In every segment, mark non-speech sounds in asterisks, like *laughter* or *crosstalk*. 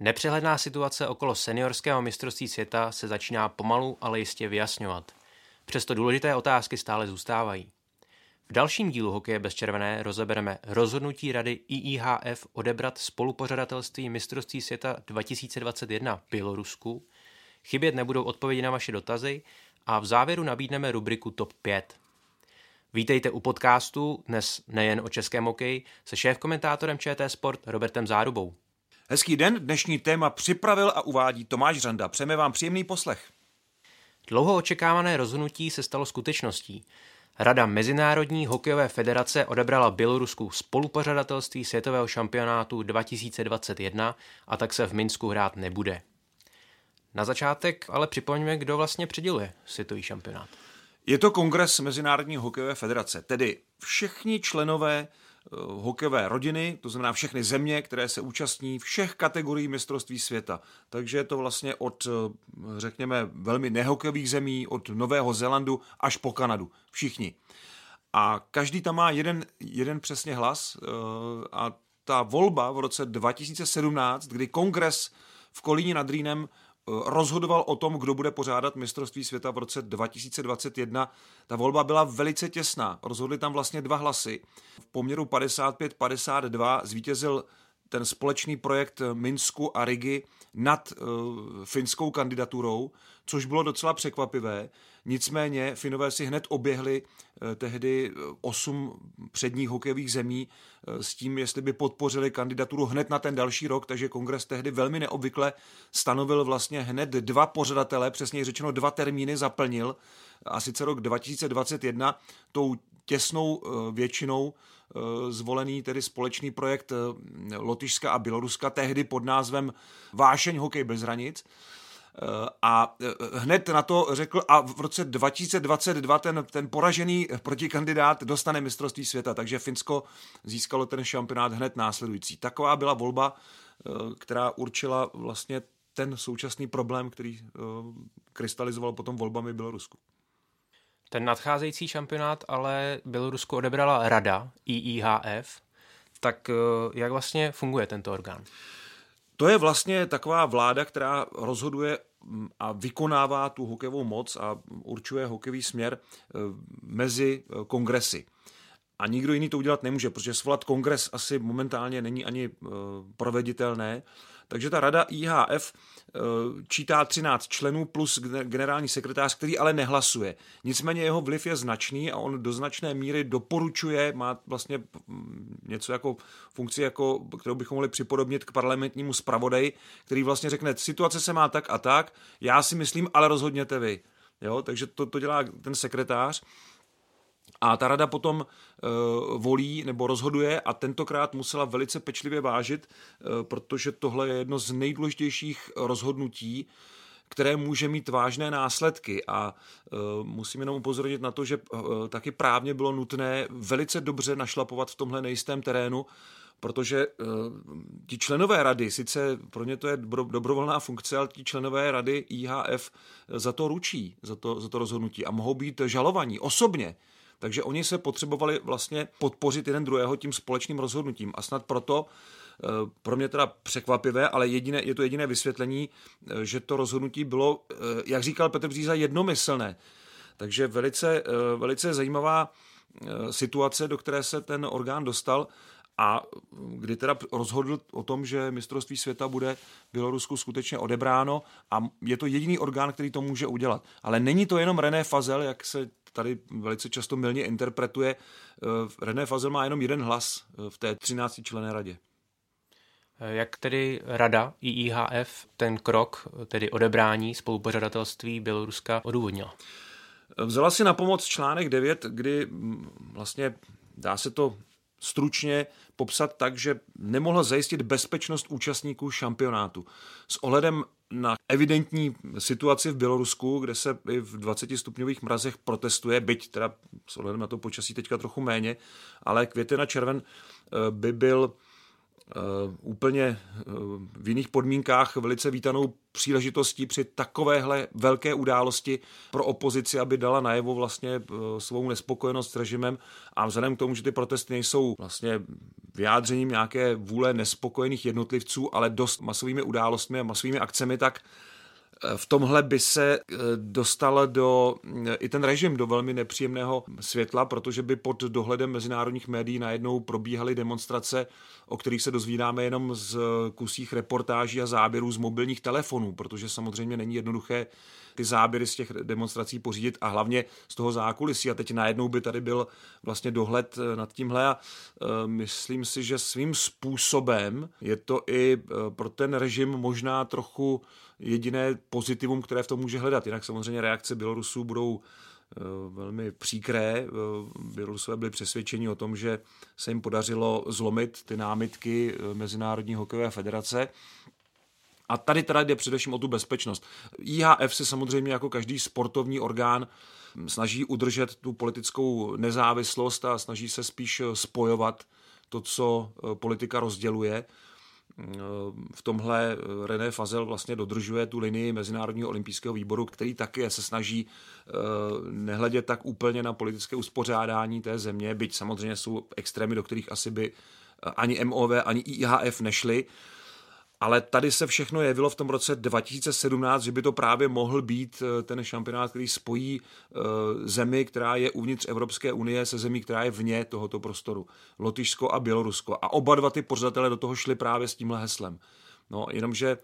Nepřehledná situace okolo seniorského mistrovství světa se začíná pomalu, ale jistě vyjasňovat. Přesto důležité otázky stále zůstávají. V dalším dílu Hokeje bez červené rozebereme rozhodnutí rady IIHF odebrat spolupořadatelství mistrovství světa 2021 Bělorusku, chybět nebudou odpovědi na vaše dotazy a v závěru nabídneme rubriku TOP 5. Vítejte u podcastu, dnes nejen o českém hokeji, se šéf-komentátorem ČT Sport Robertem Zárubou. Hezký den, dnešní téma připravil a uvádí Tomáš Řanda. Přejeme vám příjemný poslech. Dlouho očekávané rozhodnutí se stalo skutečností. Rada Mezinárodní hokejové federace odebrala Bělorusku spolupořadatelství světového šampionátu 2021 a tak se v Minsku hrát nebude. Na začátek ale připomeňme, kdo vlastně přiděluje světový šampionát. Je to kongres Mezinárodní hokejové federace, tedy všichni členové hokejové rodiny, to znamená všechny země, které se účastní všech kategorií mistrovství světa. Takže je to vlastně od, eh, řekněme, velmi nehokejových zemí, od Nového Zélandu až po Kanadu. Všichni. A každý tam má jeden, jeden přesně hlas eh, a ta volba v roce 2017, kdy kongres v Kolíně nad Rýnem rozhodoval o tom, kdo bude pořádat mistrovství světa v roce 2021. Ta volba byla velice těsná. Rozhodli tam vlastně dva hlasy. V poměru 55-52 zvítězil ten společný projekt Minsku a Rigi nad uh, finskou kandidaturou, což bylo docela překvapivé. Nicméně Finové si hned oběhli uh, tehdy osm předních hokejových zemí uh, s tím, jestli by podpořili kandidaturu hned na ten další rok, takže kongres tehdy velmi neobvykle stanovil vlastně hned dva pořadatele, přesně řečeno dva termíny zaplnil, a sice rok 2021 tou těsnou většinou zvolený tedy společný projekt Lotyšska a Běloruska, tehdy pod názvem Vášeň hokej bez hranic. A hned na to řekl, a v roce 2022 ten, ten poražený protikandidát dostane mistrovství světa, takže Finsko získalo ten šampionát hned následující. Taková byla volba, která určila vlastně ten současný problém, který krystalizoval potom volbami Bělorusku. Ten nadcházející šampionát ale Bělorusko odebrala rada IIHF. Tak jak vlastně funguje tento orgán? To je vlastně taková vláda, která rozhoduje a vykonává tu hokejovou moc a určuje hokejový směr mezi kongresy. A nikdo jiný to udělat nemůže, protože svolat kongres asi momentálně není ani proveditelné. Takže ta rada IHF eh, čítá 13 členů plus generální sekretář, který ale nehlasuje. Nicméně jeho vliv je značný a on do značné míry doporučuje, má vlastně mm, něco jako funkci, jako, kterou bychom mohli připodobnit k parlamentnímu zpravodaji, který vlastně řekne, situace se má tak a tak, já si myslím, ale rozhodněte vy. Jo, takže to, to dělá ten sekretář. A ta rada potom uh, volí nebo rozhoduje a tentokrát musela velice pečlivě vážit, uh, protože tohle je jedno z nejdůležitějších rozhodnutí, které může mít vážné následky. A uh, musím jenom upozornit na to, že uh, taky právně bylo nutné velice dobře našlapovat v tomhle nejistém terénu, protože uh, ti členové rady, sice pro ně to je dobrovolná funkce, ale ti členové rady IHF za to ručí, za to, za to rozhodnutí a mohou být žalovaní osobně takže oni se potřebovali vlastně podpořit jeden druhého tím společným rozhodnutím. A snad proto eh, pro mě teda překvapivé, ale jediné, je to jediné vysvětlení, eh, že to rozhodnutí bylo, eh, jak říkal Petr Bříza, jednomyslné. Takže velice, velice zajímavá situace, do které se ten orgán dostal a kdy teda rozhodl o tom, že mistrovství světa bude Bělorusku skutečně odebráno a je to jediný orgán, který to může udělat. Ale není to jenom René Fazel, jak se tady velice často milně interpretuje. Eh, René Fazel má jenom jeden hlas eh, v té 13 člené radě. Eh, jak tedy rada IIHF ten krok, tedy odebrání spolupořadatelství Běloruska odůvodnila? Vzala si na pomoc článek 9, kdy mm, vlastně dá se to stručně popsat tak, že nemohla zajistit bezpečnost účastníků šampionátu. S ohledem na evidentní situaci v Bělorusku, kde se i v 20 stupňových mrazech protestuje, byť teda s ohledem na to počasí teďka trochu méně, ale květen a červen eh, by byl úplně eh, v jiných podmínkách velice vítanou příležitostí při takovéhle velké události pro opozici, aby dala najevo vlastně eh, svou nespokojenost s režimem. A vzhledem k tomu, že ty protesty nejsou vlastně vyjádřením nějaké vůle nespokojených jednotlivců, ale dost masovými událostmi a masovými akcemi, tak v tomhle by se eh, dostal do, eh, i ten režim do velmi nepříjemného světla, protože by pod dohledem mezinárodních médií najednou probíhaly demonstrace, o kterých se dozvídáme jenom z kusích reportáží a záběrů z mobilních telefonů, protože samozřejmě není jednoduché ty záběry z těch demonstrací pořídit a hlavně z toho zákulisí. A teď najednou by tady byl vlastně dohled eh, nad tímhle a myslím si, že svým způsobem je to i pro ten režim možná trochu jediné pozitivum, které v tom může hledat. Jinak samozřejmě reakce Bělorusů budou eh, velmi příkré. Eh, Bělorusové byli přesvědčeni o tom, že se jim podařilo zlomit ty námitky eh, Mezinárodní hokejové federace. A tady teda jde především o tu bezpečnost. IHF se samozřejmě jako každý sportovní orgán snaží udržet tu politickou nezávislost a snaží se spíš spojovat to, co politika rozděluje v tomhle René Fazel vlastně dodržuje tu linii Mezinárodního olympijského výboru, který taky se snaží eh, nehledět tak úplně na politické uspořádání té země, byť samozřejmě jsou extrémy, do kterých asi by ani MOV, ani IHF nešli, ale tady se všechno jevilo v tom roce 2017, že by to právě mohl být eh, ten šampionát, který spojí eh, zemi, která je uvnitř Evropské unie, se zemí, která je vně tohoto prostoru. Lotyšsko a Bělorusko. A oba dva ty pořadatelé do toho šli právě s tímhle heslem. No, jenomže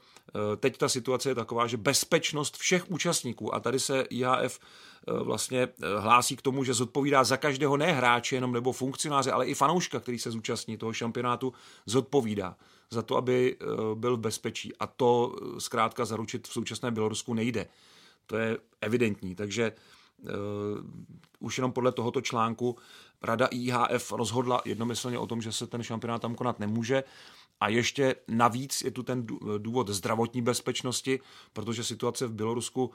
teď ta situace je taková, že bezpečnost všech účastníků, a tady se IHF vlastně hlásí k tomu, že zodpovídá za každého ne hráče jenom nebo funkcionáře, ale i fanouška, který se zúčastní toho šampionátu, zodpovídá za to, aby eh, byl v bezpečí. A to eh, zkrátka zaručit v současné Bělorusku nejde. To je evidentní. Takže uh, už jenom podle tohoto článku Rada IHF rozhodla jednomyslně o tom, že se ten šampionát tam konat nemůže. A ještě navíc je tu ten důvod zdravotní bezpečnosti, protože situace v Bělorusku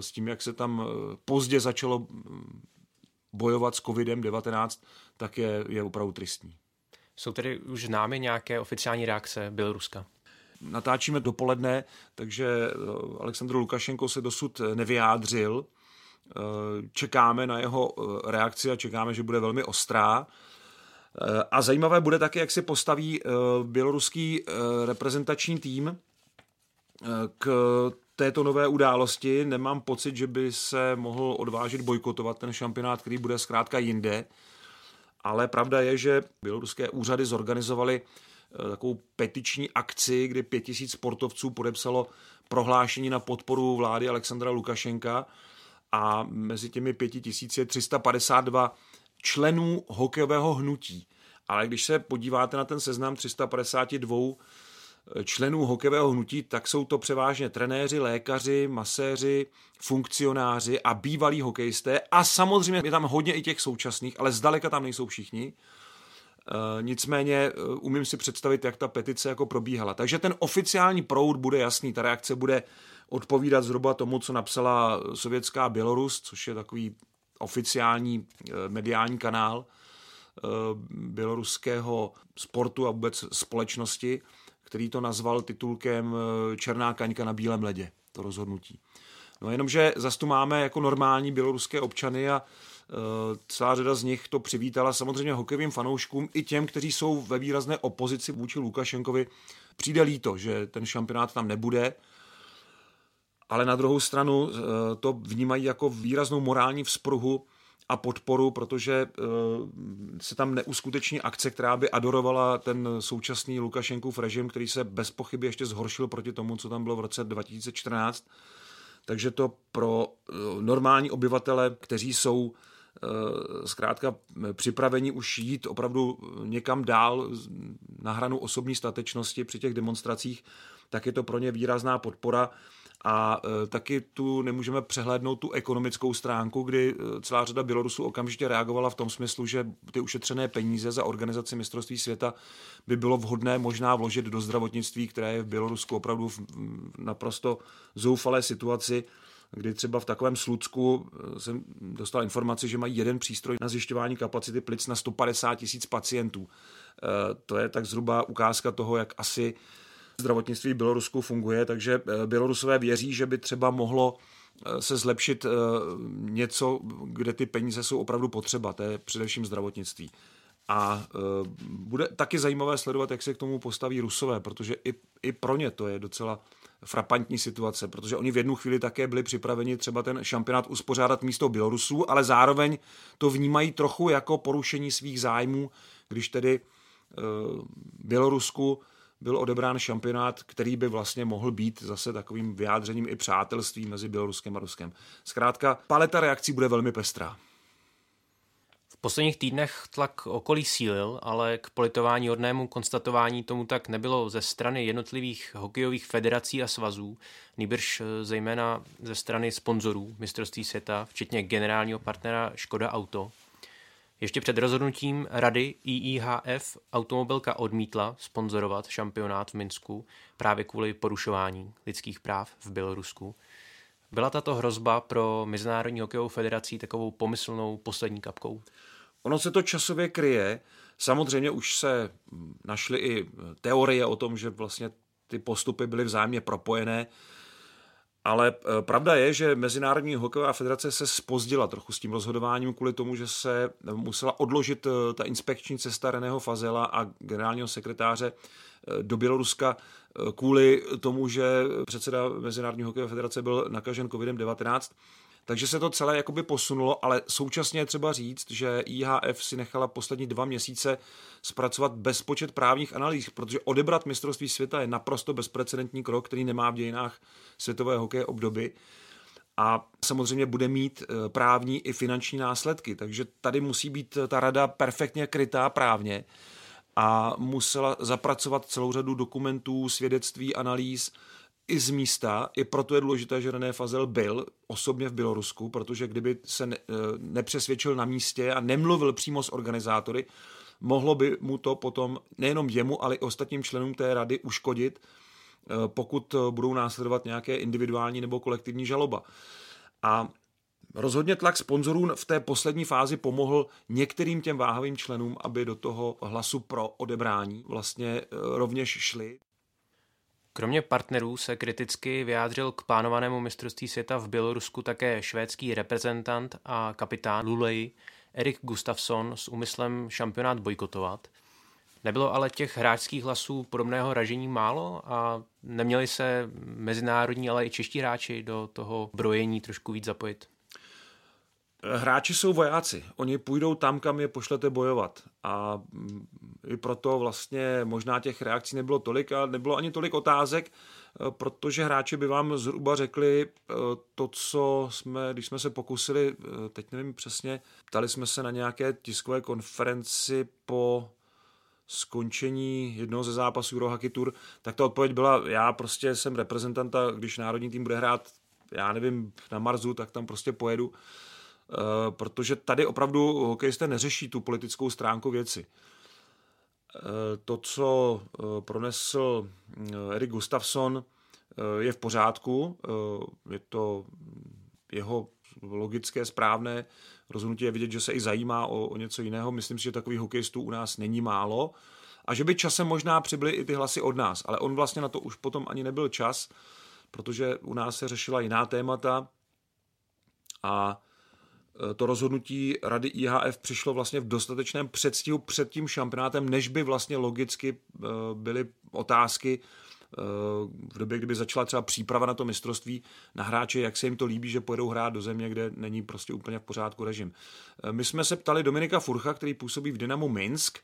s tím, jak se tam pozdě začalo mm, bojovat s COVID-19, tak je, je opravdu tristní. Jsou tedy už známy nějaké oficiální reakce Běloruska? Natáčíme dopoledne, takže eh, Aleksandr Lukašenko se dosud nevyjádřil. Eh, čekáme na jeho eh, reakci a čekáme, že bude velmi ostrá. A zajímavé bude také, jak se postaví běloruský reprezentační tým k této nové události. Nemám pocit, že by se mohl odvážit bojkotovat ten šampionát, který bude zkrátka jinde ale pravda je, že běloruské úřady zorganizovaly eh, takovou petiční akci, kdy pět tisíc sportovců podepsalo prohlášení na podporu vlády Alexandra Lukašenka a mezi těmi pěti tisíc je 352 členů hokejového hnutí. Ale když se podíváte na ten seznam 352 členů hokejového hnutí, tak jsou to převážně trenéři, lékaři, maséři, funkcionáři a bývalí hokejisté. A samozřejmě je tam hodně i těch současných, ale zdaleka tam nejsou všichni. E, nicméně e, umím si představit, jak ta petice jako probíhala. Takže ten oficiální proud bude jasný, ta reakce bude odpovídat zhruba tomu, co napsala sovětská Bělorus, což je takový oficiální e, mediální kanál běloruského sportu a vůbec společnosti který to nazval titulkem eh, Černá kaňka na bílém ledě, to rozhodnutí. No jenomže zase tu máme jako normální běloruské občany a celá řada z nich to přivítala samozřejmě hokejovým fanouškům i těm, kteří jsou ve výrazné opozici vůči Lukašenkovi. Přijde líto, že ten šampionát tam nebude, ale na druhou stranu uh, to vnímají jako výraznou morální vzpruhu a podporu, protože uh, se tam neuskuteční akce, která by adorovala ten současný Lukašenkův režim, který se bez pochyby ještě zhoršil proti tomu, co tam bylo v roce 2014. Takže to pro uh, normální obyvatele, kteří jsou zkrátka připraveni už jít opravdu někam dál na hranu osobní statečnosti při těch demonstracích, tak je to pro ně výrazná podpora A e, taky tu nemůžeme přehlédnout tu ekonomickou stránku, kdy e, celá řada Bělorusů okamžitě reagovala v tom smyslu, že ty ušetřené peníze za organizaci mistrovství světa by bylo vhodné možná vložit do zdravotnictví, které je v Bělorusku opravdu v naprosto zoufalé situaci kdy třeba v takovém Slucku e, jsem dostal informaci, že mají jeden přístroj na zjišťování kapacity plic na 150 tisíc pacientů. To je tak zhruba ukázka toho, jak asi zdravotnictví v Bělorusku funguje, takže eh, Bělorusové věří, že by třeba mohlo eh, se zlepšit eh, něco, kde ty peníze jsou opravdu potřeba, to je především zdravotnictví. A bude taky zajímavé sledovat, jak se k tomu postaví Rusové, protože i, i pro ně to je docela frapantní situace, protože oni v jednu chvíli také byli připraveni třeba ten šampionát uspořádat místo Bělorusů, ale zároveň to vnímají trochu jako porušení svých zájmů, když tedy Bělorusku byl odebrán šampionát, který by vlastně mohl být zase takovým vyjádřením i přátelství mezi Běloruskem a Ruskem. Zkrátka, paleta reakcí bude velmi pestrá. V posledních týdnech tlak okolí sílil, ale k politování hodnému konstatování tomu tak nebylo ze strany jednotlivých hokejových federací a svazů, nýbrž eh, zejména ze strany sponzorů mistrovství světa, včetně generálního partnera Škoda Auto, ještě před rozhodnutím rady IIHF automobilka odmítla sponzorovat šampionát v Minsku právě kvůli porušování lidských práv v Bělorusku. Byla tato hrozba pro Mezinárodní hokejovou federací takovou pomyslnou poslední kapkou? Ono se to časově kryje. Samozřejmě už se našly i teorie o tom, že vlastně ty postupy byly vzájemně propojené. Ale eh, pravda je, že Mezinárodní hokejová federace se spozdila trochu s tím rozhodováním kvůli tomu, že se musela odložit eh, ta inspekční cesta Reného Fazela a generálního sekretáře eh, do Běloruska kvůli tomu, že předseda Mezinárodní hokejové federace byl nakažen COVID-19. Takže se to celé jakoby posunulo, ale současně je třeba říct, že IHF si nechala poslední dva měsíce zpracovat bezpočet právních analýz, protože odebrat mistrovství světa je naprosto bezprecedentní krok, který nemá v dějinách světové hokeje obdoby a samozřejmě bude mít eh, právní i finanční následky. Takže tady musí být ta rada perfektně krytá právně a musela zapracovat celou řadu dokumentů, svědectví, analýz, i z místa. I proto je důležité, že René Fazel byl osobně v Bělorusku, protože kdyby se ne, eh, nepřesvědčil na místě a nemluvil přímo s organizátory, mohlo by mu to potom nejenom jemu, ale i ostatním členům té rady uškodit, eh, pokud eh, budou následovat nějaké individuální nebo kolektivní žaloba. A Rozhodně tlak sponzorů v té poslední fázi pomohl některým těm váhavým členům, aby do toho hlasu pro odebrání vlastně rovněž šli. Kromě partnerů se kriticky vyjádřil k plánovanému mistrovství světa v Bělorusku také švédský reprezentant a kapitán Lulej Erik Gustafsson s úmyslem šampionát bojkotovat. Nebylo ale těch hráčských hlasů podobného ražení málo a neměli se mezinárodní, ale i čeští hráči do toho brojení trošku víc zapojit? Hráči jsou vojáci. Oni půjdou tam, kam je pošlete bojovat. A i proto vlastně možná těch reakcí nebylo tolik a nebylo ani tolik otázek, eh, protože hráči by vám zhruba řekli eh, to, co jsme, když jsme se pokusili, eh, teď nevím přesně, ptali jsme se na nějaké tiskové konferenci po skončení jednoho ze zápasů Eurohockey Tour, tak ta odpověď byla, já prostě jsem reprezentant a když národní tým bude hrát, já nevím, na Marzu, tak tam prostě pojedu. Protože tady opravdu hokejisté neřeší tu politickou stránku věci. Eh, to, co eh, pronesl Erik Gustafsson, je v pořádku, je to jeho logické, správné rozhodnutí je vidět, že se i zajímá o, o něco jiného. Myslím si, že takových hokejistů u nás není málo a že by časem možná přibyly i ty hlasy od nás, ale on vlastně na to už potom ani nebyl čas, protože u nás se řešila jiná témata a Eh, to rozhodnutí rady IHF přišlo vlastně v dostatečném předstihu před tím šampionátem, než by vlastně logicky eh, byly otázky eh, v době, kdyby začala třeba příprava na to mistrovství na hráče, jak se jim to líbí, že pojedou hrát do země, kde není prostě úplně v pořádku režim. My jsme se ptali Dominika Furcha, který působí v Dynamo Minsk,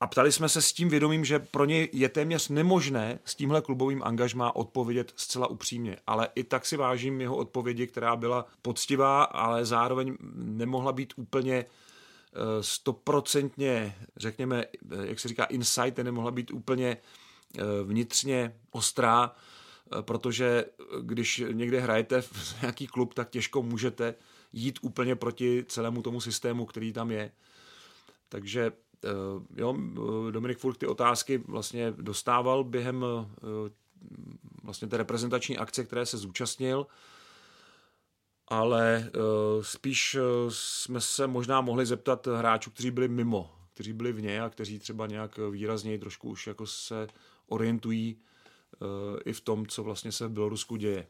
a ptali jsme se s tím vědomím, že pro ně je téměř nemožné s tímhle klubovým angažmá odpovědět zcela upřímně. Ale i tak si vážím jeho odpovědi, která byla poctivá, ale zároveň nemohla být úplně eh, stoprocentně, řekněme, eh, jak se říká, insight, nemohla být úplně eh, vnitřně ostrá, protože když někde hrajete v *laughs* nějaký klub, tak těžko můžete jít úplně proti celému tomu systému, který tam je. Takže jo, Dominik Furk ty otázky vlastně dostával během vlastně té reprezentační akce, které se zúčastnil, ale spíš jsme se možná mohli zeptat hráčů, kteří byli mimo, kteří byli vně a kteří třeba nějak výrazněji trošku už jako se orientují i v tom, co vlastně se v Bělorusku děje.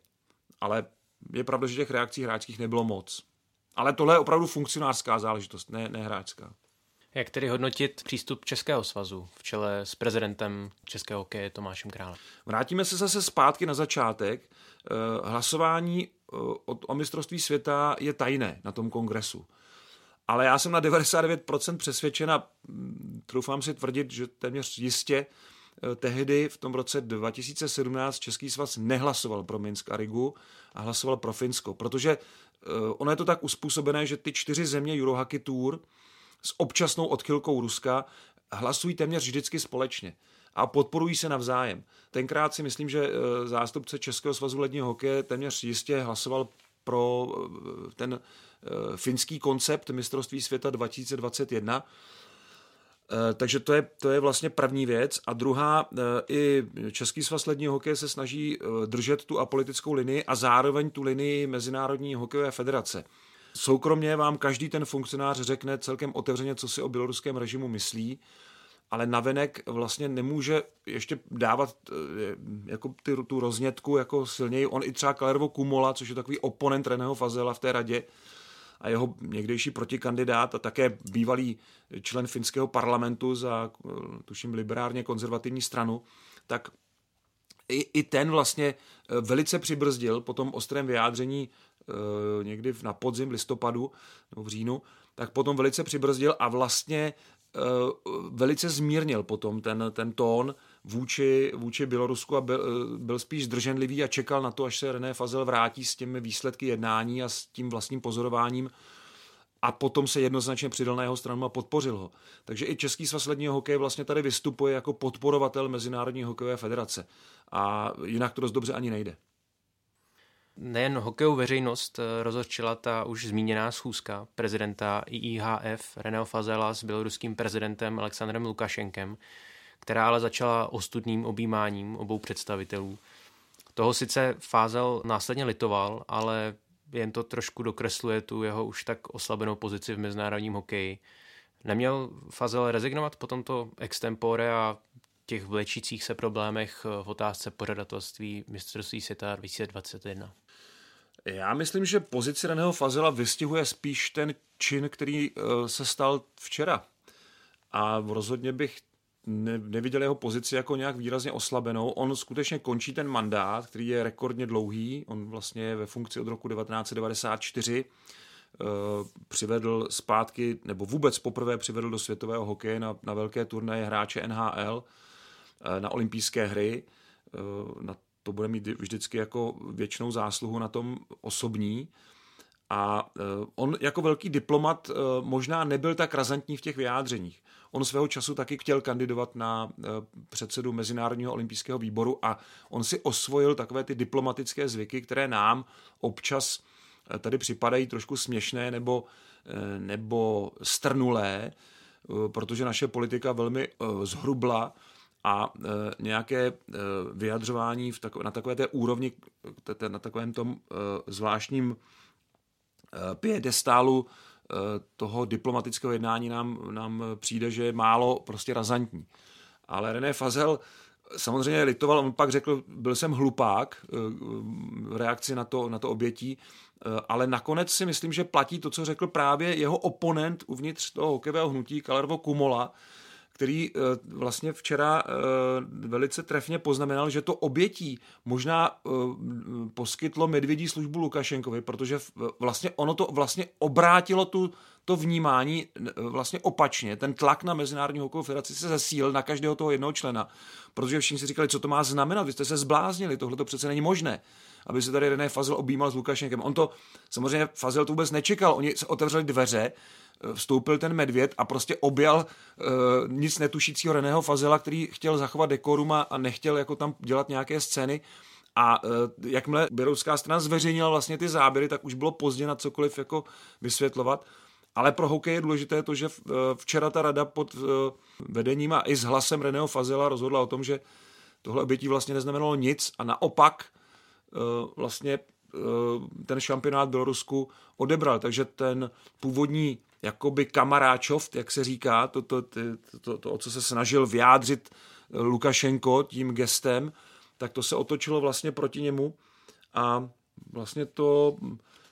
Ale je pravda, že těch reakcí hráčských nebylo moc. Ale tohle je opravdu funkcionářská záležitost, ne, ne hráčská. Jak tedy hodnotit přístup Českého svazu v čele s prezidentem Českého hokeje Tomášem Králem? Vrátíme se zase zpátky na začátek. Eh, hlasování eh, o mistrovství světa je tajné na tom kongresu. Ale já jsem na 99% přesvědčen a hm, troufám si tvrdit, že téměř jistě eh, tehdy v tom roce 2017 Český svaz nehlasoval pro Minsk a Rigu a hlasoval pro Finsko, protože ono je to tak uspůsobené, že ty čtyři země Eurohockey Tour s občasnou odchylkou Ruska hlasují téměř vždycky společně a podporují se navzájem. Tenkrát si myslím, že eh, zástupce Českého svazu ledního hokeje téměř jistě hlasoval pro eh, ten eh, finský koncept mistrovství světa 2021. Takže to je, to je vlastně první věc. A druhá, i Český svaz ledního hokeje se snaží držet tu apolitickou linii a zároveň tu linii Mezinárodní hokejové federace. Soukromně vám každý ten funkcionář řekne celkem otevřeně, co si o běloruském režimu myslí, ale navenek vlastně nemůže ještě dávat eh, jako ty, tu roznětku jako silněji. On i třeba Kalervo Kumola, což je takový oponent Reného Fazela v té radě, a jeho někdejší protikandidát a také bývalý člen finského parlamentu za, eh, tuším, liberárně konzervativní stranu, tak i, i ten vlastně eh, velice přibrzdil po tom ostrém vyjádření někdy na podzim, listopadu nebo v říjnu, tak potom velice přibrzdil a vlastně eh, velice zmírnil potom ten, ten tón vůči, vůči Bělorusku a byl, eh, byl spíš zdrženlivý a čekal na to, až se René Fazel vrátí s těmi výsledky jednání a s tím vlastním pozorováním a potom se jednoznačně přidal na jeho stranu a podpořil ho. Takže i Český svaz ledního hokeje vlastně tady vystupuje jako podporovatel Mezinárodní hokejové federace. A jinak to dost dobře ani nejde. Nejen hokejovou veřejnost eh, rozhodčila ta už zmíněná schůzka prezidenta IIHF Reného Fazela s běloruským prezidentem Alexandrem Lukašenkem, která ale začala ostudným objímáním obou představitelů. Toho sice Fázel následně litoval, ale jen to trošku dokresluje tu jeho už tak oslabenou pozici v mezinárodním hokeji. Neměl Fazel rezignovat po tomto extempore a těch vlečících se problémech v otázce pořadatelství mistrovství světa 2021? Já myslím, že pozici Reného Fazela vystihuje spíš ten čin, který uh, se stal včera. A rozhodně bych ne, neviděl jeho pozici jako nějak výrazně oslabenou. On skutečně končí ten mandát, který je rekordně dlouhý. On vlastně je ve funkci od roku 1994. Uh, eh, přivedl zpátky, nebo vůbec poprvé přivedl do světového hokeje na, na velké turnaje hráče NHL, eh, na olympijské hry, uh, na to bude mít vždycky jako většinou zásluhu na tom osobní. A eh, on jako velký diplomat eh, možná nebyl tak razantní v těch vyjádřeních. On svého času taky chtěl kandidovat na eh, předsedu Mezinárodního olympijského výboru a on si osvojil takové ty diplomatické zvyky, které nám občas tady připadají trošku směšné nebo, nebo strnulé, protože naše politika velmi zhrubla a e, nějaké e, vyjadřování v tako, na takové té úrovni, t, na takovém tom e, zvláštním e, piedestálu e, toho diplomatického jednání nám, nám přijde, že je málo prostě razantní. Ale René Fazel samozřejmě litoval, on pak řekl, byl jsem hlupák e, v reakci na to, na to obětí, e, ale nakonec si myslím, že platí to, co řekl právě jeho oponent uvnitř toho hokejového hnutí, Kalervo Kumola, který eh, vlastně včera eh, velice trefně poznamenal, že to obětí možná eh, poskytlo medvědí službu Lukašenkovi, protože vlastně ono to vlastně obrátilo tu, to vnímání vlastně opačně. Ten tlak na Mezinárodní hokejovou federaci se zesílil na každého toho jednoho člena, protože všichni si říkali, co to má znamenat, vy jste se zbláznili, tohle to přece není možné aby se tady René Fazel objímal s Lukašenkem. On to, samozřejmě Fazel to vůbec nečekal, oni se otevřeli dveře, vstoupil ten medvěd a prostě objal uh, nic netušícího Reného Fazela, který chtěl zachovat dekorum a, nechtěl jako tam dělat nějaké scény A jakmile běroucká strana zveřejnila vlastně ty záběry, tak už bylo pozdě na cokoliv jako vysvětlovat. Ale pro hokej je důležité to, že včera ta rada pod vedením a i s hlasem Reného Fazela rozhodla o tom, že tohle obětí vlastně neznamenalo nic a naopak vlastně ten šampionát Bělorusku odebral. Takže ten původní jakoby kamaráčov, jak se říká, to, to, to, to, to, o co se snažil vyjádřit Lukašenko tím gestem, tak to se otočilo vlastně proti němu a vlastně to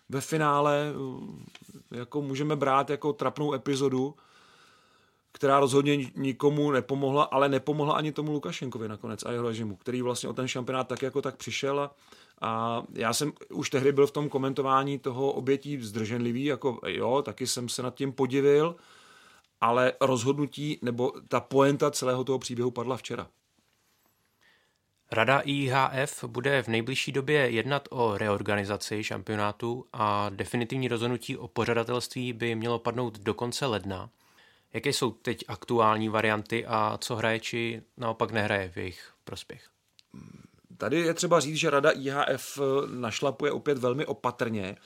ve finále jako můžeme brát jako trapnou epizodu, která rozhodně nikomu nepomohla, ale nepomohla ani tomu Lukašenkovi nakonec a jeho režimu, který vlastně o ten šampionát tak jako tak přišel a, a já jsem už tehdy byl v tom komentování toho obětí zdrženlivý, jako jo, taky jsem se nad tím podivil, ale rozhodnutí nebo ta poenta celého toho příběhu padla včera. Rada IHF bude v nejbližší době jednat o reorganizaci šampionátu a definitivní rozhodnutí o pořadatelství by mělo padnout do konce ledna. Jaké jsou teď aktuální varianty a co hraje či naopak nehraje v jejich prospěch? Tady je třeba říct, že Rada IHF našlapuje opět velmi opatrně,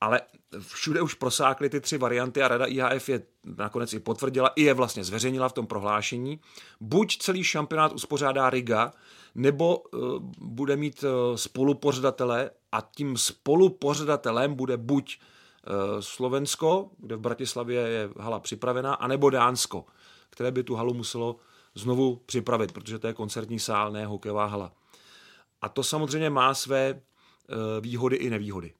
ale všude už prosákly ty tři varianty a Rada IHF je nakonec i potvrdila, i je vlastně zveřejnila v tom prohlášení. Buď celý šampionát uspořádá Riga, nebo uh, bude mít uh, spolupořadatele a tím spolupořadatelem bude buď Slovensko, kde v Bratislavě je hala připravená, anebo Dánsko, které by tu halu muselo znovu připravit, protože to je koncertní sál, ne hokejová hala. A to samozřejmě má své výhody i nevýhody.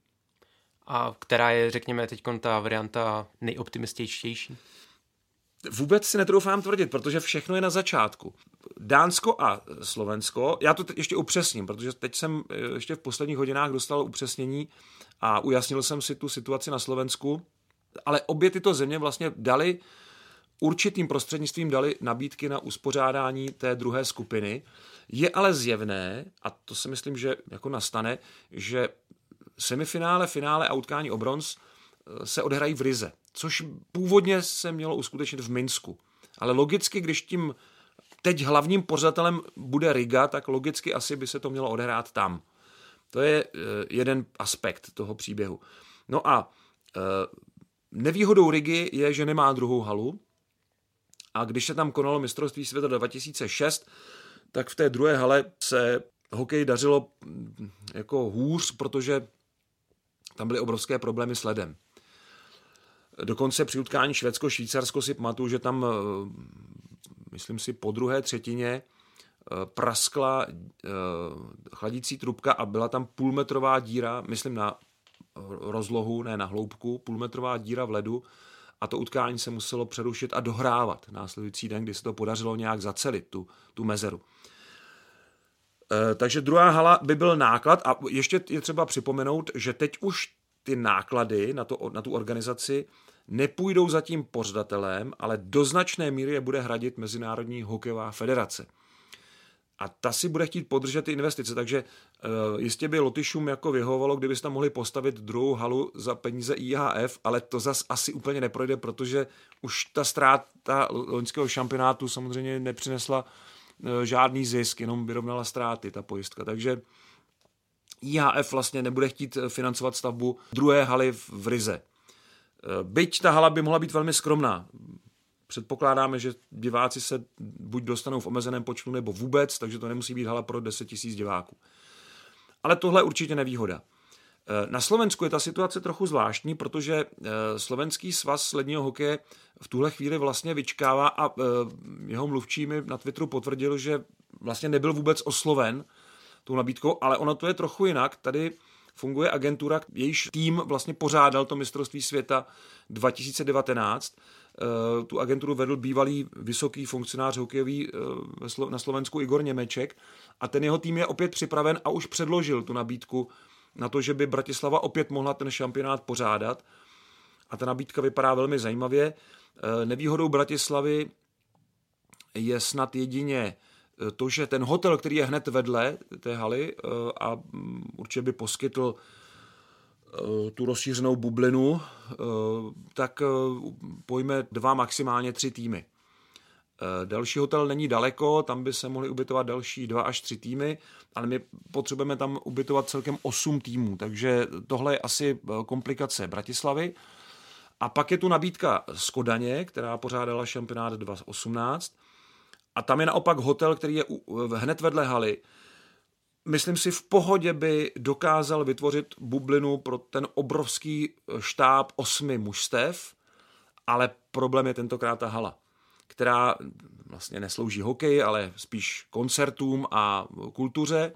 A která je, řekněme, teď ta varianta nejoptimističtější? Vůbec si netroufám tvrdit, protože všechno je na začátku. Dánsko a Slovensko, já to ještě upřesním, protože teď jsem eh, ještě v posledních hodinách dostal upřesnění a ujasnil jsem si tu situaci na Slovensku, ale obě tyto země vlastně dali určitým prostřednictvím dali nabídky na uspořádání té druhé skupiny. Je ale zjevné, a to si myslím, že jako nastane, že semifinále, finále a utkání o bronz eh, se odehrají v Rize, což původně se mělo uskutečnit v Minsku. Ale logicky, když tím teď hlavním pořadatelem bude Riga, tak logicky asi by se to mělo odehrát tam. To je eh, jeden aspekt toho příběhu. No a eh, nevýhodou Rigi je, že nemá druhou halu. A když se tam konalo mistrovství světa 2006, tak v té druhé hale se hokej dařilo hm, jako hůř, protože tam byly obrovské problémy s ledem. Dokonce při utkání Švédsko-Švýcarsko si pamatuju, že tam, eh, myslím si, po druhé třetině eh, praskla eh, chladící trubka a byla tam půlmetrová díra, myslím na rozlohu, ne na hloubku, půlmetrová díra v ledu a to utkání se muselo přerušit a dohrávat následující den, kdy se to podařilo nějak zacelit, tu, tu mezeru. Eh, takže druhá hala by byl náklad a ještě je třeba připomenout, že teď už ty náklady na, to, na tu organizaci nepůjdou za tím pořadatelem, ale do značné míry je bude hradit Mezinárodní hokejová federace. A ta si bude chtít podržet ty investice, takže uh, jistě by Lotyšům jako vyhovovalo, kdyby tam mohli postavit druhou halu za peníze IHF, ale to zas asi úplně neprojde, protože už ta ztráta loňského šampionátu samozřejmě nepřinesla E, žádný zisk, jenom vyrovnala ztráty ta pojistka. Takže IHF vlastně nebude chtít e, financovat stavbu druhé haly v Rize. Byť ta hala by mohla být velmi skromná. Předpokládáme, že diváci se buď dostanou v omezeném počtu nebo vůbec, takže to nemusí být hala pro 10 000 diváků. Ale tohle je určitě nevýhoda. Na Slovensku je ta situace trochu zvláštní, protože slovenský svaz ledního hokeje v tuhle chvíli vlastně vyčkává a jeho mluvčí mi na Twitteru potvrdil, že vlastně nebyl vůbec osloven tou nabídkou, ale ono to je trochu jinak. Tady funguje agentura, jejíž tým vlastně pořádal to mistrovství světa 2019. Tu agenturu vedl bývalý vysoký funkcionář hokejový na Slovensku Igor Němeček a ten jeho tým je opět připraven a už předložil tu nabídku na to, že by Bratislava opět mohla ten šampionát pořádat. A ta nabídka vypadá velmi zajímavě. E, nevýhodou Bratislavy je snad jedině to, že ten hotel, který je hned vedle té haly a mm, určitě by poskytl tu rozšířenou bublinu, tak pojme dva, maximálně tři týmy. Další hotel není daleko, tam by se mohly ubytovat další dva až tři týmy, ale my potřebujeme tam ubytovat celkem osm týmů, takže tohle je asi komplikace Bratislavy. A pak je tu nabídka z Kodaně, která pořádala šampionát 2018. A tam je naopak hotel, který je hned vedle haly. Myslím si, v pohodě by dokázal vytvořit bublinu pro ten obrovský štáb osmi mužstev, ale problém je tentokrát ta hala, která vlastně neslouží hokeji, ale spíš koncertům a kultuře,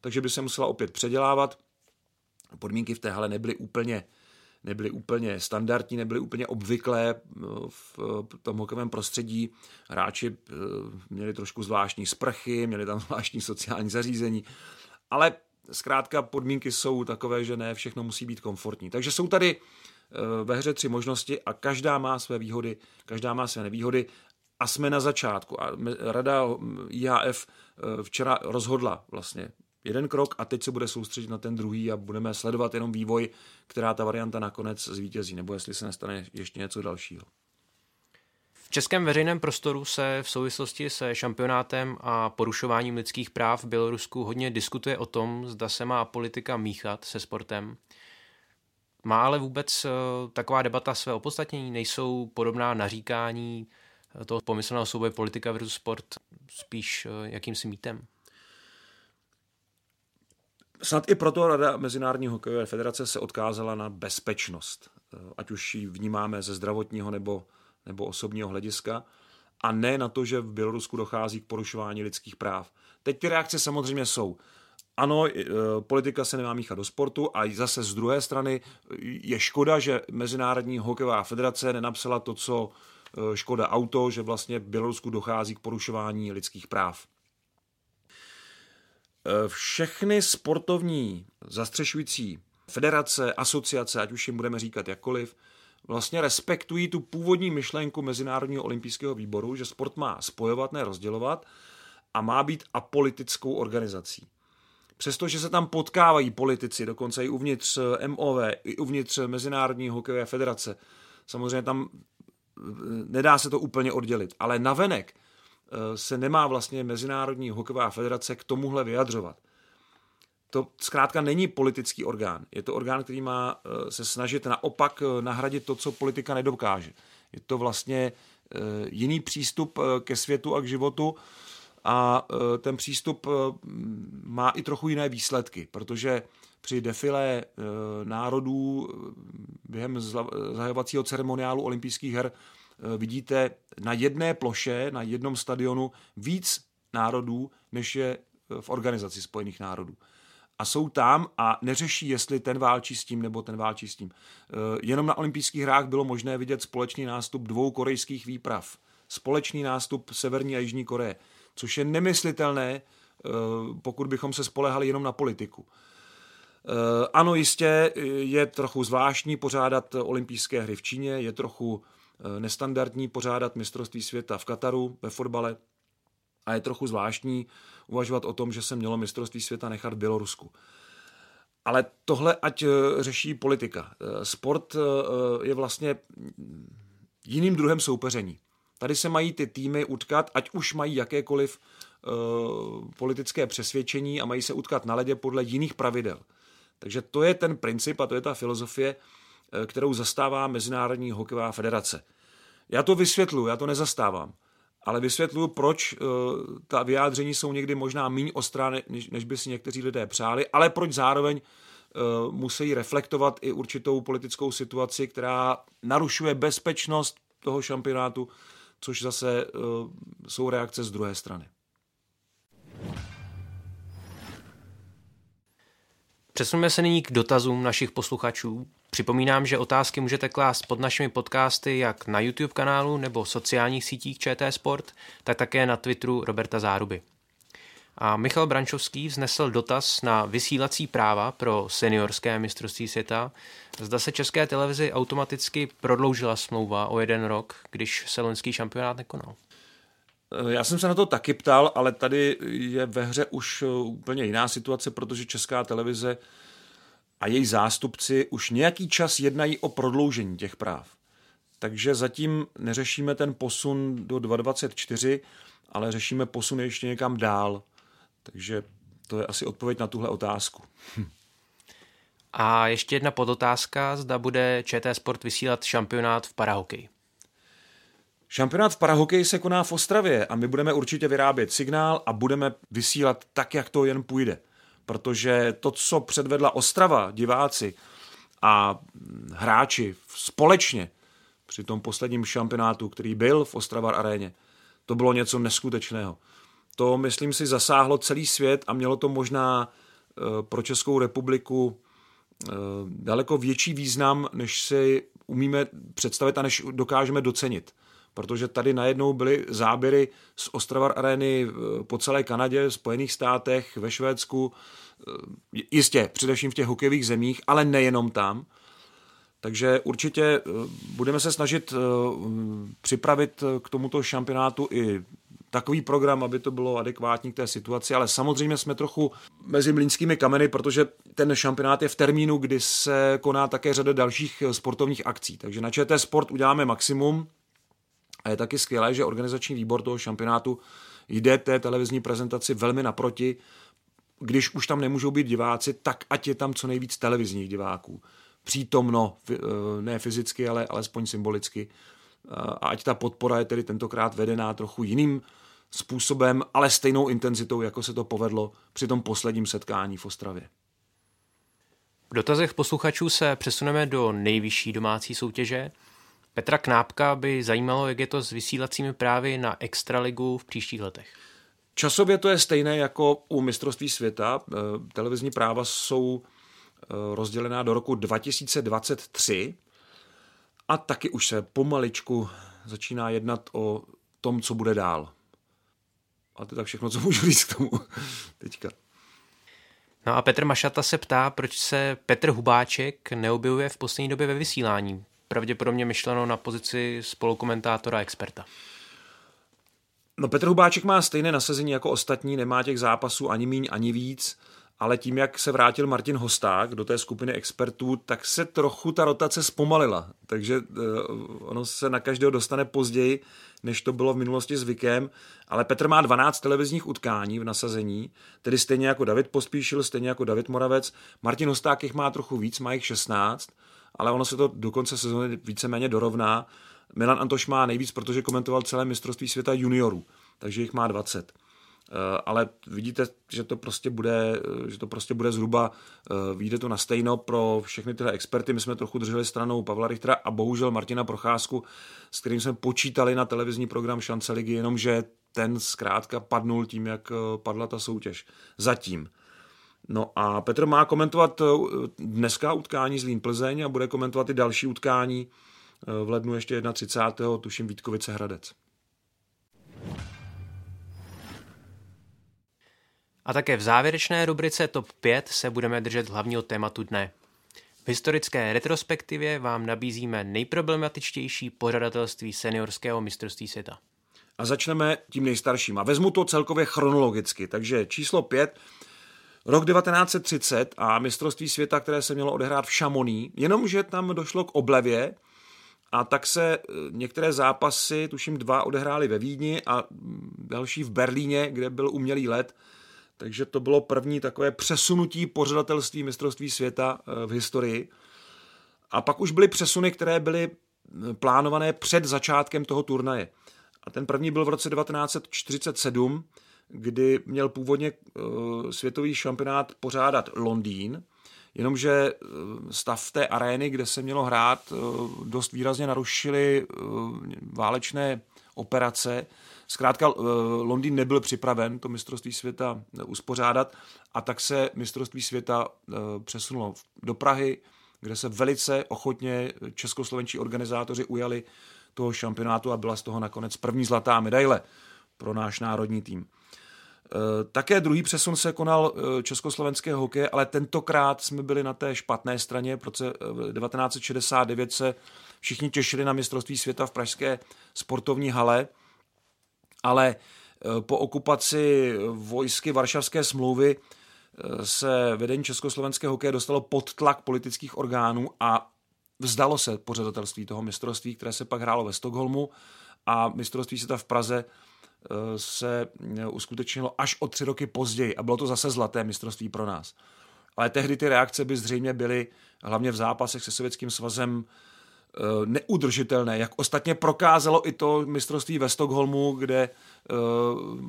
takže by se musela opět předělávat. Podmínky v té hale nebyly úplně nebyly úplně standardní, nebyly úplně obvyklé eh, v tom hokejovém prostředí. Hráči eh, měli trošku zvláštní sprchy, měli tam *laughs* zvláštní sociální zařízení, ale zkrátka podmínky jsou takové, že ne všechno musí být komfortní. Takže jsou tady eh, ve hře tři možnosti a každá má své výhody, každá má své nevýhody a jsme na začátku. A rada IHF včera rozhodla vlastně jeden krok a teď se bude soustředit na ten druhý a budeme sledovat jenom vývoj, která ta varianta nakonec zvítězí, nebo jestli se nestane ještě něco dalšího. V českém veřejném prostoru se v souvislosti se šampionátem a porušováním lidských práv v Bělorusku hodně diskutuje o tom, zda se má politika míchat se sportem. Má ale vůbec eh, taková debata své opodstatnění? Nejsou podobná naříkání toho pomyslného souboje politika versus sport spíš eh, jakýmsi mýtem? Snad i proto Rada Mezinárodní hokejové federace se odkázala na bezpečnost, ať už ji vnímáme ze zdravotního nebo, nebo osobního hlediska, a ne na to, že v Bělorusku dochází k porušování lidských práv. Teď ty reakce samozřejmě jsou. Ano, e, politika se nemá míchat do sportu a zase z druhé strany je škoda, že Mezinárodní hokejová federace nenapsala to, co škoda auto, že vlastně v Bělorusku dochází k porušování lidských práv. Eh, všechny sportovní zastřešující federace, asociace, ať už jim budeme říkat jakkoliv, vlastně respektují tu původní myšlenku Mezinárodního olympijského výboru, že sport má spojovat, ne rozdělovat a má být apolitickou organizací. Přestože se tam potkávají politici, dokonce i uvnitř MOV, i uvnitř Mezinárodní hokejové federace, samozřejmě tam eh, nedá se to úplně oddělit, ale navenek Eh, se nemá vlastně Mezinárodní hokejová federace k tomuhle vyjadřovat. To zkrátka není politický orgán. Je to orgán, který má eh, se snažit naopak eh, nahradit to, co politika nedokáže. Je to vlastně jiný přístup ke světu a k životu a ten přístup má i trochu jiné výsledky, protože při defile národů během zahajovacího ceremoniálu olympijských her Eh, vidíte na jedné ploše, na jednom stadionu víc národů, než je eh, v organizaci Spojených národů. A jsou tam a neřeší, jestli ten válčí s tím nebo ten válčí s tím. Eh, jenom na olympijských hrách bylo možné vidět společný nástup dvou korejských výprav. Společný nástup Severní a Jižní Koreje, což je nemyslitelné, pokud bychom se spolehali jenom na politiku. Ano, jistě je trochu zvláštní pořádat olympijské hry v Číně, je trochu Eh, nestandardní pořádat mistrovství světa v Kataru ve fotbale a je trochu zvláštní uvažovat o tom, že se mělo mistrovství světa nechat v Bělorusku. Ale tohle ať eh, řeší politika. Eh, sport je vlastně jiným druhem soupeření. Tady se mají ty týmy utkat, ať už mají jakékoliv politické přesvědčení a mají se utkat na ledě podle jiných pravidel. Takže to je ten princip a to je ta filozofie, Eh, kterou zastává Mezinárodní hokejová federace. Já to vysvětluji, já to nezastávám, ale vysvětluji, proč eh, ta vyjádření jsou někdy možná méně ostrá, než, než by si někteří lidé přáli, ale proč zároveň eh, musí reflektovat i určitou politickou situaci, která narušuje bezpečnost toho šampionátu, což zase jsou reakce z druhé strany. Přesuneme se nyní k dotazům našich posluchačů. Připomínám, že otázky můžete klást pod našimi podcasty jak na YouTube kanálu nebo sociálních sítích ČT Sport, tak také na Twitteru Roberta Záruby. A Michal Brančovský vznesl dotaz na vysílací práva pro seniorské mistrovství světa. Zda se české televizi automaticky prodloužila smlouva o jeden rok, když se loňský šampionát nekonal. Já jsem se na to taky ptal, ale tady je ve hře už úplně jiná situace, protože česká televize a její zástupci už nějaký čas jednají o prodloužení těch práv. takže zatím neřešíme ten posun do 2024, ale řešíme posun ještě někam dál. Takže to je asi odpověď na tuhle otázku. A ještě jedna podotázka, zda bude ČT Sport vysílat šampionát v parahokeji. Šampionát v parahokeji se koná v Ostravě a my budeme určitě vyrábět signál a budeme vysílat tak, jak to jen půjde. Protože to, co předvedla Ostrava, diváci a hráči společně při tom posledním šampionátu, který byl v Ostravar aréně, to bylo něco neskutečného. To, myslím si, zasáhlo celý svět a mělo to možná eh, pro Českou republiku eh, daleko větší význam, než si umíme představit a než dokážeme docenit protože tady najednou byly záběry z Ostravar arény eh, po celé Kanadě, Spojených státech, ve Švédsku, eh, jistě, především v těch hokejových zemích, ale nejenom tam. Takže určitě eh, budeme se snažit připravit k tomuto šampionátu i takový program, aby to bylo adekvátní k té situaci, ale samozřejmě jsme trochu mezi mlínskými kameny, protože ten šampionát je v termínu, kdy se koná také řada dalších sportovních akcí. Takže na ČT Sport uděláme maximum, a je taky skvělé, že organizační výbor toho šampionátu jde té televizní prezentaci velmi naproti. Když už tam nemůžou být diváci, tak ať je tam co nejvíc televizních diváků. Přítomno, eh, ne fyzicky, ale alespoň symbolicky. A ať ta podpora je tedy tentokrát vedená trochu jiným způsobem, ale stejnou intenzitou, jako se to povedlo při tom posledním setkání v Ostravě. V dotazech posluchačů se přesuneme do nejvyšší domácí soutěže – Petra Knápka by zajímalo, jak je to s vysílacími právy na Extraligu v příštích letech. Časově to je stejné jako u mistrovství světa. Eh, televizní práva jsou eh, rozdělená do roku 2023 a taky už se pomaličku začíná jednat o tom, co bude dál. A to je tak všechno, co můžu říct k tomu *laughs* teďka. No a Petr Mašata se ptá, proč se Petr Hubáček neobjevuje v poslední době ve vysílání pravděpodobně myšleno na pozici spolukomentátora experta. No Petr Hubáček má stejné nasazení jako ostatní, nemá těch zápasů ani míň, ani víc, ale tím, jak se vrátil Martin Hosták do té skupiny expertů, tak se trochu ta rotace zpomalila. Takže uh, ono se na každého dostane později, než to bylo v minulosti zvykem. Ale Petr má 12 televizních utkání v nasazení, tedy stejně jako David Pospíšil, stejně jako David Moravec. Martin Hosták jich má trochu víc, má jich 16 ale ono se to do konce sezóny víceméně dorovná. Milan Antoš má nejvíc, protože komentoval celé mistrovství světa juniorů, takže jich má 20. Eh, ale vidíte, že to prostě bude, eh, že to prostě bude zhruba, eh, vyjde to na stejno pro všechny tyhle experty. My jsme trochu drželi stranou Pavla Richtera a bohužel Martina Procházku, s kterým jsme počítali na televizní program Šance ligy, jenomže ten zkrátka padnul tím, jak padla ta soutěž. Zatím. No a Petr má komentovat eh, dneska utkání z Lín Plzeň a bude komentovat i další utkání eh, v lednu ještě 31. tuším Vítkovice Hradec. A také v závěrečné rubrice TOP 5 se budeme držet hlavního tématu dne. V historické retrospektivě vám nabízíme nejproblematičtější pořadatelství seniorského mistrovství světa. A začneme tím nejstarším. A vezmu to celkově chronologicky. Takže číslo 5 Rok 1930 a mistrovství světa, které se mělo odehrát v Šamoní, jenomže tam došlo k oblevě a tak se e, některé zápasy, tuším dva, odehrály ve Vídni a další v Berlíně, kde byl umělý let. Takže to bylo první takové přesunutí pořadatelství mistrovství světa e, v historii. A pak už byly přesuny, které byly plánované před začátkem toho turnaje. A ten první byl v roce 1947, kdy měl původně eh, světový šampionát pořádat Londýn, jenomže eh, stav té arény, kde se mělo hrát, eh, dost výrazně narušily válečné operace. Zkrátka Londýn nebyl připraven to mistrovství světa uspořádat a tak se mistrovství světa přesunulo do Prahy, kde se velice ochotně českoslovenčí organizátoři ujali toho šampionátu a byla z toho nakonec první zlatá medaile pro náš národní tým. Eh, také druhý přesun se konal eh, československé hokeje, ale tentokrát jsme byli na té špatné straně. V roce 1969 eh, se všichni těšili na mistrovství světa v pražské sportovní hale, ale po okupaci vojsky Varšavské smlouvy se vedení československého hokeje dostalo pod tlak politických orgánů a vzdalo se pořadatelství toho mistrovství, které se pak hrálo ve Stockholmu a mistrovství světa v Praze se uskutečnilo až o tři roky později a bylo to zase zlaté mistrovství pro nás. Ale tehdy ty reakce by zřejmě byly hlavně v zápasech se Sovětským svazem eh, neudržitelné, jak ostatně prokázalo i to mistrovství ve Stockholmu, kde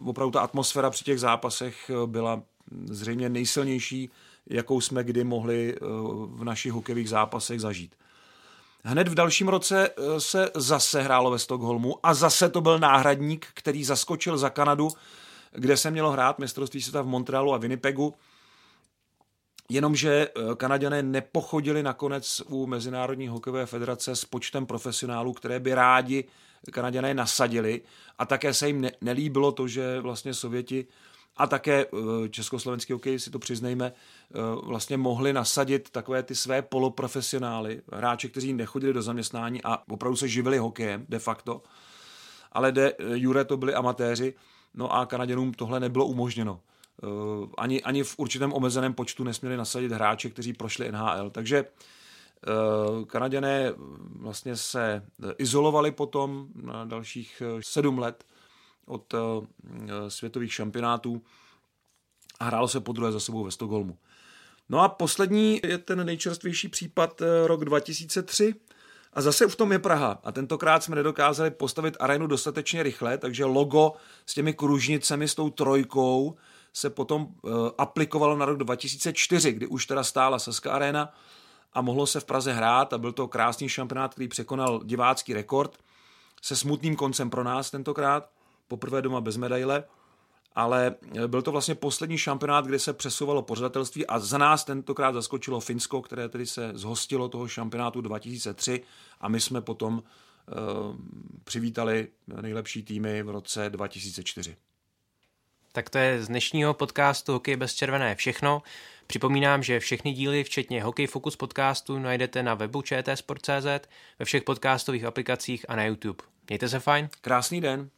opravdu ta atmosféra při těch zápasech byla zřejmě nejsilnější, jakou jsme kdy mohli v našich hokejových zápasech zažít. Hned v dalším roce eh, se zase hrálo ve Stockholmu a zase to byl náhradník, který zaskočil za Kanadu, kde se mělo hrát mistrovství světa v Montrealu a Winnipegu. Jenomže eh, Kanaděné nepochodili nakonec u Mezinárodní hokejové federace s počtem profesionálů, které by rádi Kanaděné nasadili a také se jim nelíbilo to, že vlastně Sověti a také eh, československý hokej, si to přiznejme, eh, vlastně mohli nasadit takové ty své poloprofesionály, hráče, kteří nechodili do zaměstnání a opravdu se živili hokejem de facto, ale de jure to byli amatéři, no a Kanaděnům tohle nebylo umožněno. Eh, ani, ani v určitém omezeném počtu nesměli nasadit hráče, kteří prošli NHL. Takže Kanaděné vlastně se izolovali potom na dalších sedm let od eh, světových šampionátů a hrálo se po druhé za sebou ve Stockholmu. No a poslední je ten nejčerstvější případ eh, rok 2003 a zase v tom je Praha. A tentokrát jsme nedokázali postavit arénu dostatečně rychle, takže logo s těmi kružnicemi, s tou trojkou se potom aplikovalo na rok 2004, kdy už teda stála Saska Arena a mohlo se v Praze hrát a byl to krásný šampionát, který překonal divácký rekord se smutným koncem pro nás tentokrát poprvé doma bez medaile, ale byl to vlastně poslední šampionát, kde se přesouvalo pořadatelství a za nás tentokrát zaskočilo Finsko, které tedy se zhostilo toho šampionátu 2003 a my jsme potom uh, přivítali nejlepší týmy v roce 2004. Tak to je z dnešního podcastu Hokej bez červené všechno. Připomínám, že všechny díly, včetně Hokej Focus podcastu, najdete na webu čtsport.cz, ve všech podcastových aplikacích a na YouTube. Mějte se fajn. Krásný den.